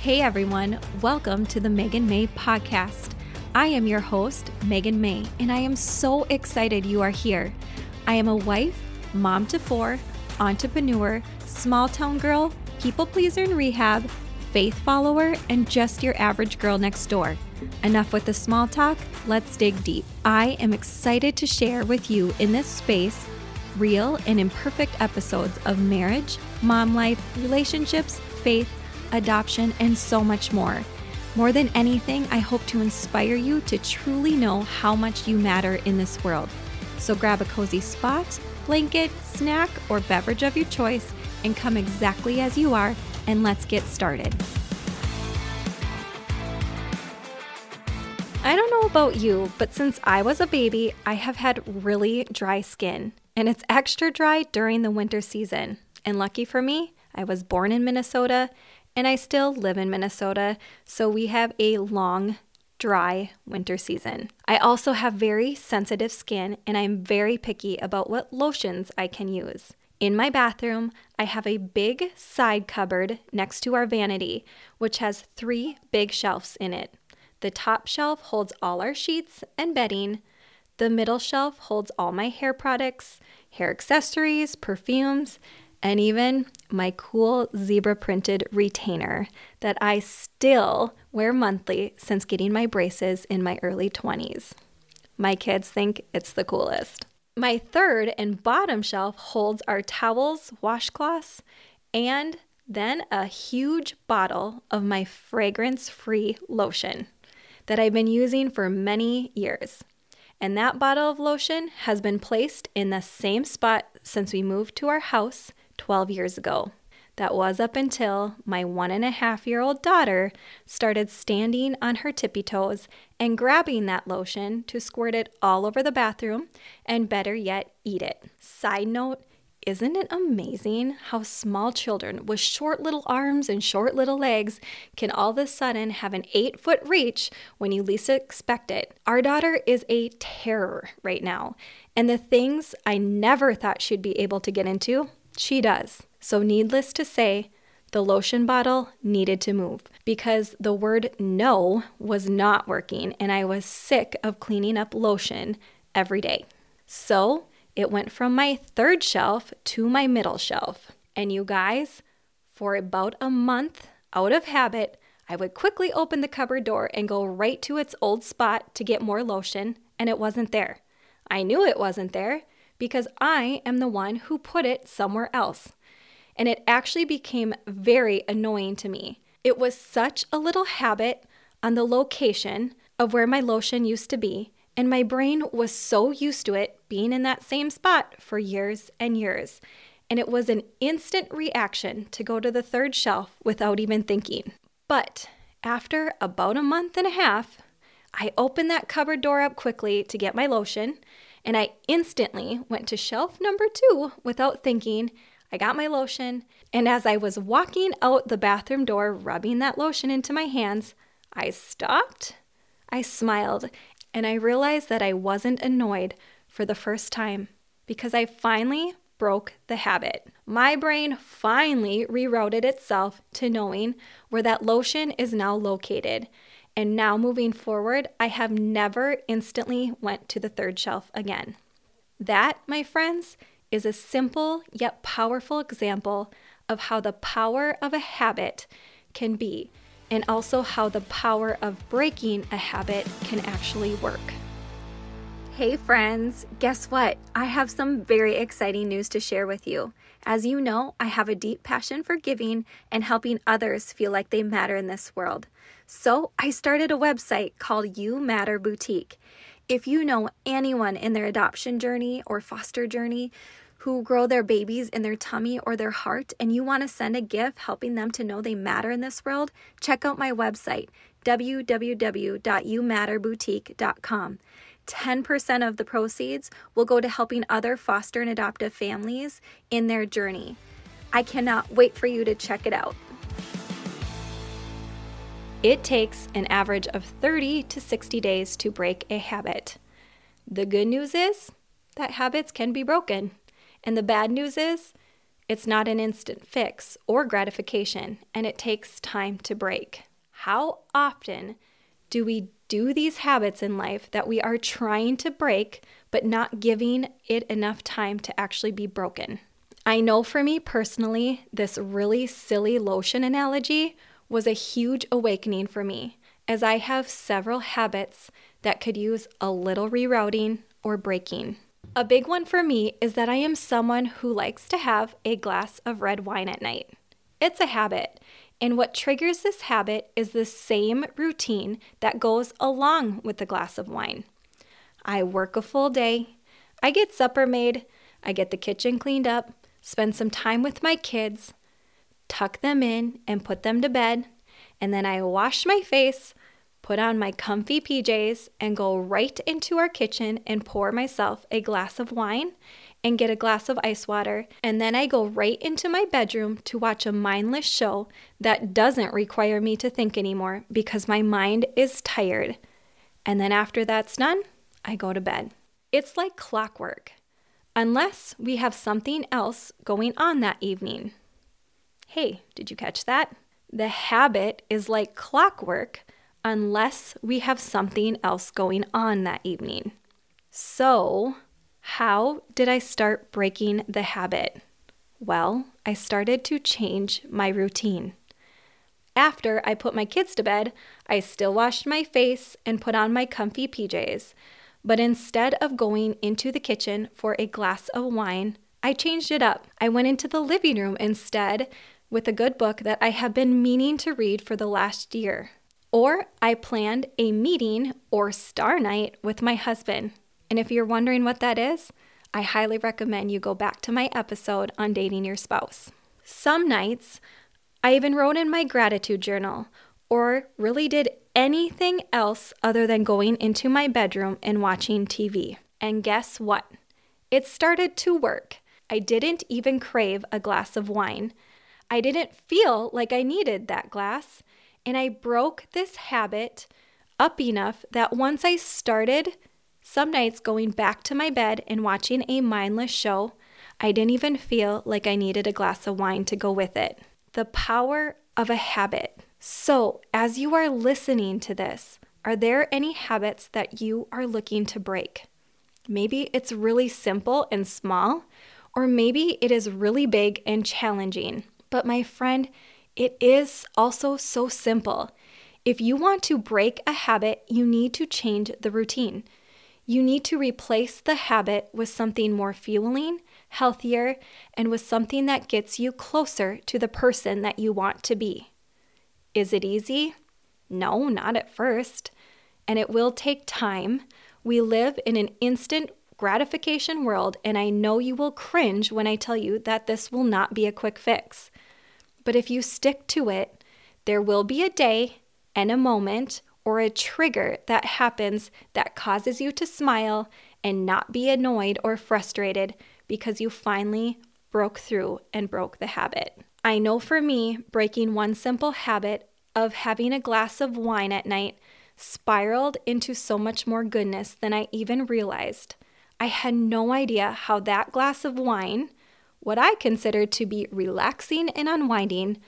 Hey everyone, welcome to the Megan May podcast. I am your host, Megan May, and I am so excited you are here. I am a wife, mom to four, entrepreneur, small town girl, people pleaser in rehab, faith follower, and just your average girl next door. Enough with the small talk, let's dig deep. I am excited to share with you in this space real and imperfect episodes of marriage, mom life, relationships, faith, adoption, and so much more. More than anything, I hope to inspire you to truly know how much you matter in this world. So grab a cozy spot, blanket, snack, or beverage of your choice and come exactly as you are, and let's get started. I don't know about you, but since I was a baby, I have had really dry skin, and it's extra dry during the winter season. And lucky for me, I was born in Minnesota and I still live in Minnesota, so we have a long, dry winter season. I also have very sensitive skin and I'm very picky about what lotions I can use. In my bathroom, I have a big side cupboard next to our vanity, which has three big shelves in it. The top shelf holds all our sheets and bedding. The middle shelf holds all my hair products, hair accessories, perfumes, and even my cool zebra printed retainer that I still wear monthly since getting my braces in my early 20s. My kids think it's the coolest. My third and bottom shelf holds our towels, washcloths, and then a huge bottle of my fragrance free lotion that I've been using for many years. And that bottle of lotion has been placed in the same spot since we moved to our house 12 years ago. That was up until my one and a half year old daughter started standing on her tippy toes and grabbing that lotion to squirt it all over the bathroom and better yet, eat it. Side note, isn't it amazing how small children with short little arms and short little legs can all of a sudden have an eight foot reach when you least expect it? Our daughter is a terror right now, and the things I never thought she'd be able to get into, she does. So, needless to say, the lotion bottle needed to move because the word no was not working and I was sick of cleaning up lotion every day. So, it went from my third shelf to my middle shelf. And you guys, for about a month, out of habit, I would quickly open the cupboard door and go right to its old spot to get more lotion, and it wasn't there. I knew it wasn't there because I am the one who put it somewhere else. And it actually became very annoying to me. It was such a little habit on the location of where my lotion used to be, and my brain was so used to it being in that same spot for years and years. And it was an instant reaction to go to the third shelf without even thinking. But after about a month and a half, I opened that cupboard door up quickly to get my lotion and I instantly went to shelf number two without thinking. I got my lotion, and as I was walking out the bathroom door, rubbing that lotion into my hands, I stopped, I smiled, and I realized that I wasn't annoyed for the first time because I finally broke the habit. My brain finally rerouted itself to knowing where that lotion is now located. And now moving forward, I have never instantly went to the third shelf again. That, my friends, is a simple yet powerful example of how the power of a habit can be, and also how the power of breaking a habit can actually work. Hey, friends, guess what? I have some very exciting news to share with you. As you know, I have a deep passion for giving and helping others feel like they matter in this world. So I started a website called You Matter Boutique. If you know anyone in their adoption journey or foster journey who grow their babies in their tummy or their heart and you want to send a gift helping them to know they matter in this world, check out my website www.youmatterboutique.com. 10% of the proceeds will go to helping other foster and adoptive families in their journey. I cannot wait for you to check it out. It takes an average of 30 to 60 days to break a habit. The good news is that habits can be broken. And the bad news is It's not an instant fix or gratification, and it takes time to break. How often do we do these habits in life that we are trying to break, but not giving it enough time to actually be broken? I know for me personally, this really silly lotion analogy was a huge awakening for me, as I have several habits that could use a little rerouting or breaking. A big one for me is that I am someone who likes to have a glass of red wine at night. It's a habit, and what triggers this habit is the same routine that goes along with the glass of wine. I work a full day, I get supper made, I get the kitchen cleaned up, spend some time with my kids, tuck them in and put them to bed, and then I wash my face, put on my comfy PJs, and go right into our kitchen and pour myself a glass of wine and get a glass of ice water. And then I go right into my bedroom to watch a mindless show that doesn't require me to think anymore because my mind is tired. And then after that's done, I go to bed. It's like clockwork, unless we have something else going on that evening. Hey, did you catch that? The habit is like clockwork unless we have something else going on that evening. So, how did I start breaking the habit? Well, I started to change my routine. After I put my kids to bed, I still washed my face and put on my comfy PJs. But instead of going into the kitchen for a glass of wine, I changed it up. I went into the living room instead with a good book that I have been meaning to read for the last year. Or I planned a meeting or star night with my husband. And if you're wondering what that is, I highly recommend you go back to my episode on dating your spouse. Some nights, I even wrote in my gratitude journal or really did anything else other than going into my bedroom and watching TV. And guess what? It started to work. I didn't even crave a glass of wine. I didn't feel like I needed that glass. And I broke this habit up enough that once I started, some nights going back to my bed and watching a mindless show, I didn't even feel like I needed a glass of wine to go with it. The power of a habit. So, as you are listening to this, are there any habits that you are looking to break? Maybe it's really simple and small, or maybe it is really big and challenging. But, my friend, it is also so simple. If you want to break a habit, you need to change the routine. You need to replace the habit with something more fueling, healthier, and with something that gets you closer to the person that you want to be. Is it easy? No, not at first. And it will take time. We live in an instant gratification world, and I know you will cringe when I tell you that this will not be a quick fix. But if you stick to it, there will be a day and a moment or a trigger that happens that causes you to smile and not be annoyed or frustrated because you finally broke through and broke the habit. I know for me, breaking one simple habit of having a glass of wine at night spiraled into so much more goodness than I even realized. I had no idea how that glass of wine what I considered to be relaxing and unwinding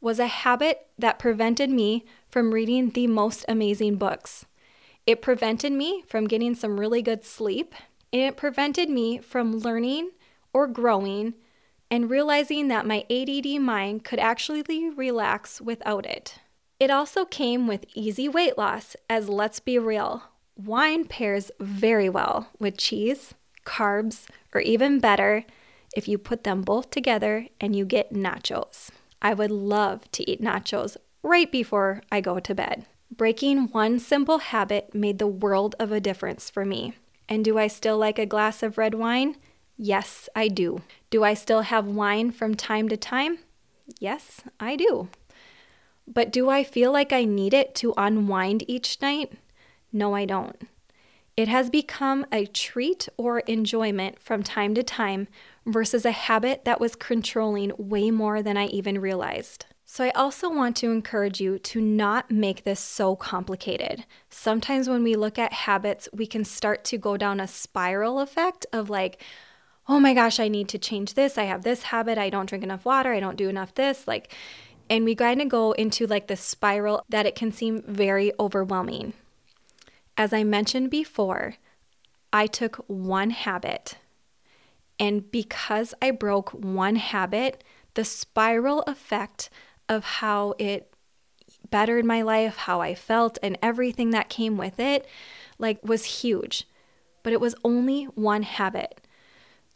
was a habit that prevented me from reading the most amazing books. It prevented me from getting some really good sleep, and it prevented me from learning or growing and realizing that my ADD mind could actually relax without it. It also came with easy weight loss, as let's be real, wine pairs very well with cheese, carbs, or even better, if you put them both together and you get nachos. I would love to eat nachos right before I go to bed. Breaking one simple habit made the world of a difference for me. And do I still like a glass of red wine? Yes, I do. Do I still have wine from time to time? Yes, I do. But do I feel like I need it to unwind each night? No, I don't. It has become a treat or enjoyment from time to time versus a habit that was controlling way more than I even realized. So, I also want to encourage you to not make this so complicated. Sometimes when we look at habits, we can start to go down a spiral effect of like, oh my gosh, I need to change this. I have this habit. I don't drink enough water. I don't do enough this. Like, and we kind of go into like the spiral that it can seem very overwhelming. As I mentioned before, I took one habit. And because I broke one habit, the spiral effect of how it bettered my life, how I felt, and everything that came with it, like was huge. But it was only one habit.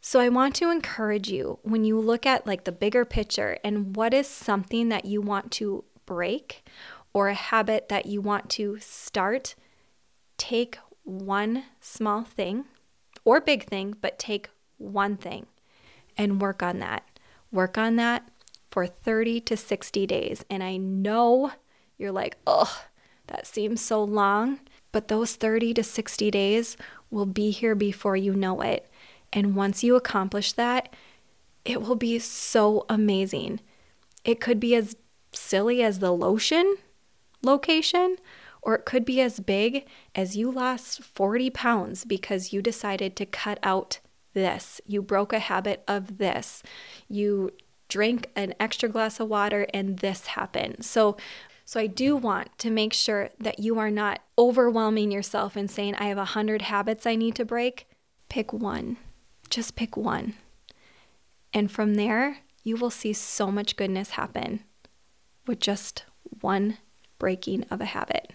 So I want to encourage you when you look at like the bigger picture and what is something that you want to break or a habit that you want to start, take one small thing or big thing, but take one thing and work on that. Work on that for 30 to 60 days. And I know you're like, oh, that seems so long. But those 30 to 60 days will be here before you know it. And once you accomplish that, it will be so amazing. It could be as silly as the lotion location, or it could be as big as you lost 40 pounds because you decided to cut out this. You broke a habit of this. You drank an extra glass of water and this happened. So so I do want to make sure that you are not overwhelming yourself and saying I have a 100 habits I need to break. Pick one. Just pick one. And from there, you will see so much goodness happen with just one breaking of a habit.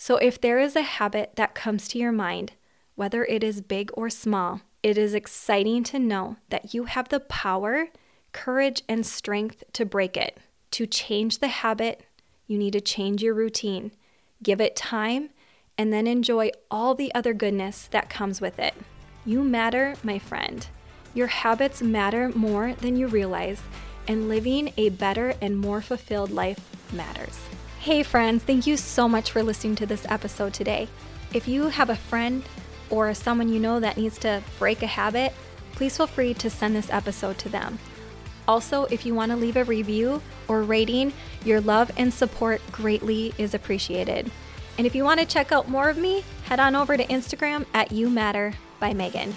So, if there is a habit that comes to your mind, whether it is big or small, it is exciting to know that you have the power, courage, and strength to break it. To change the habit, you need to change your routine, give it time, and then enjoy all the other goodness that comes with it. You matter, my friend. Your habits matter more than you realize, and living a better and more fulfilled life matters. Hey, friends, thank you so much for listening to this episode today. If you have a friend or someone you know that needs to break a habit, please feel free to send this episode to them. Also, if you want to leave a review or rating, your love and support greatly is appreciated. And if you want to check out more of me, head on over to Instagram at You Matter by Megan.